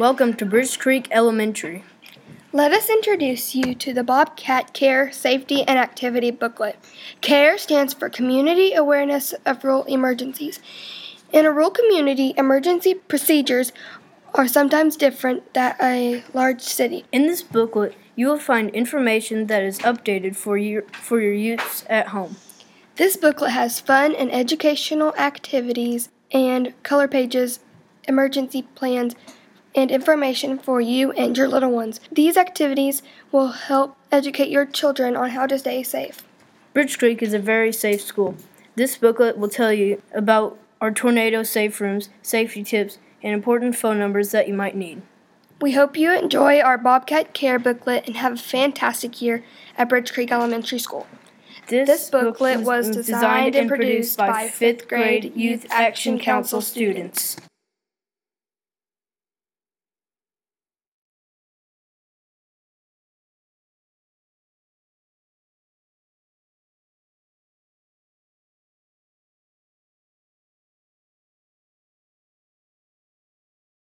Welcome to Bridge Creek Elementary. Let us introduce you to the Bobcat Care Safety and Activity Booklet. CARE stands for Community Awareness of Rural Emergencies. In a rural community, emergency procedures are sometimes different than a large city. In this booklet, you will find information that is updated for your, for your use at home. This booklet has fun and educational activities and color pages, emergency plans, and information for you and your little ones. These activities will help educate your children on how to stay safe. Bridge Creek is a very safe school. This booklet will tell you about our tornado safe rooms, safety tips, and important phone numbers that you might need. We hope you enjoy our Bobcat Care booklet and have a fantastic year at Bridge Creek Elementary School. This, This booklet was designed and produced by fifth grade Youth Action Council students.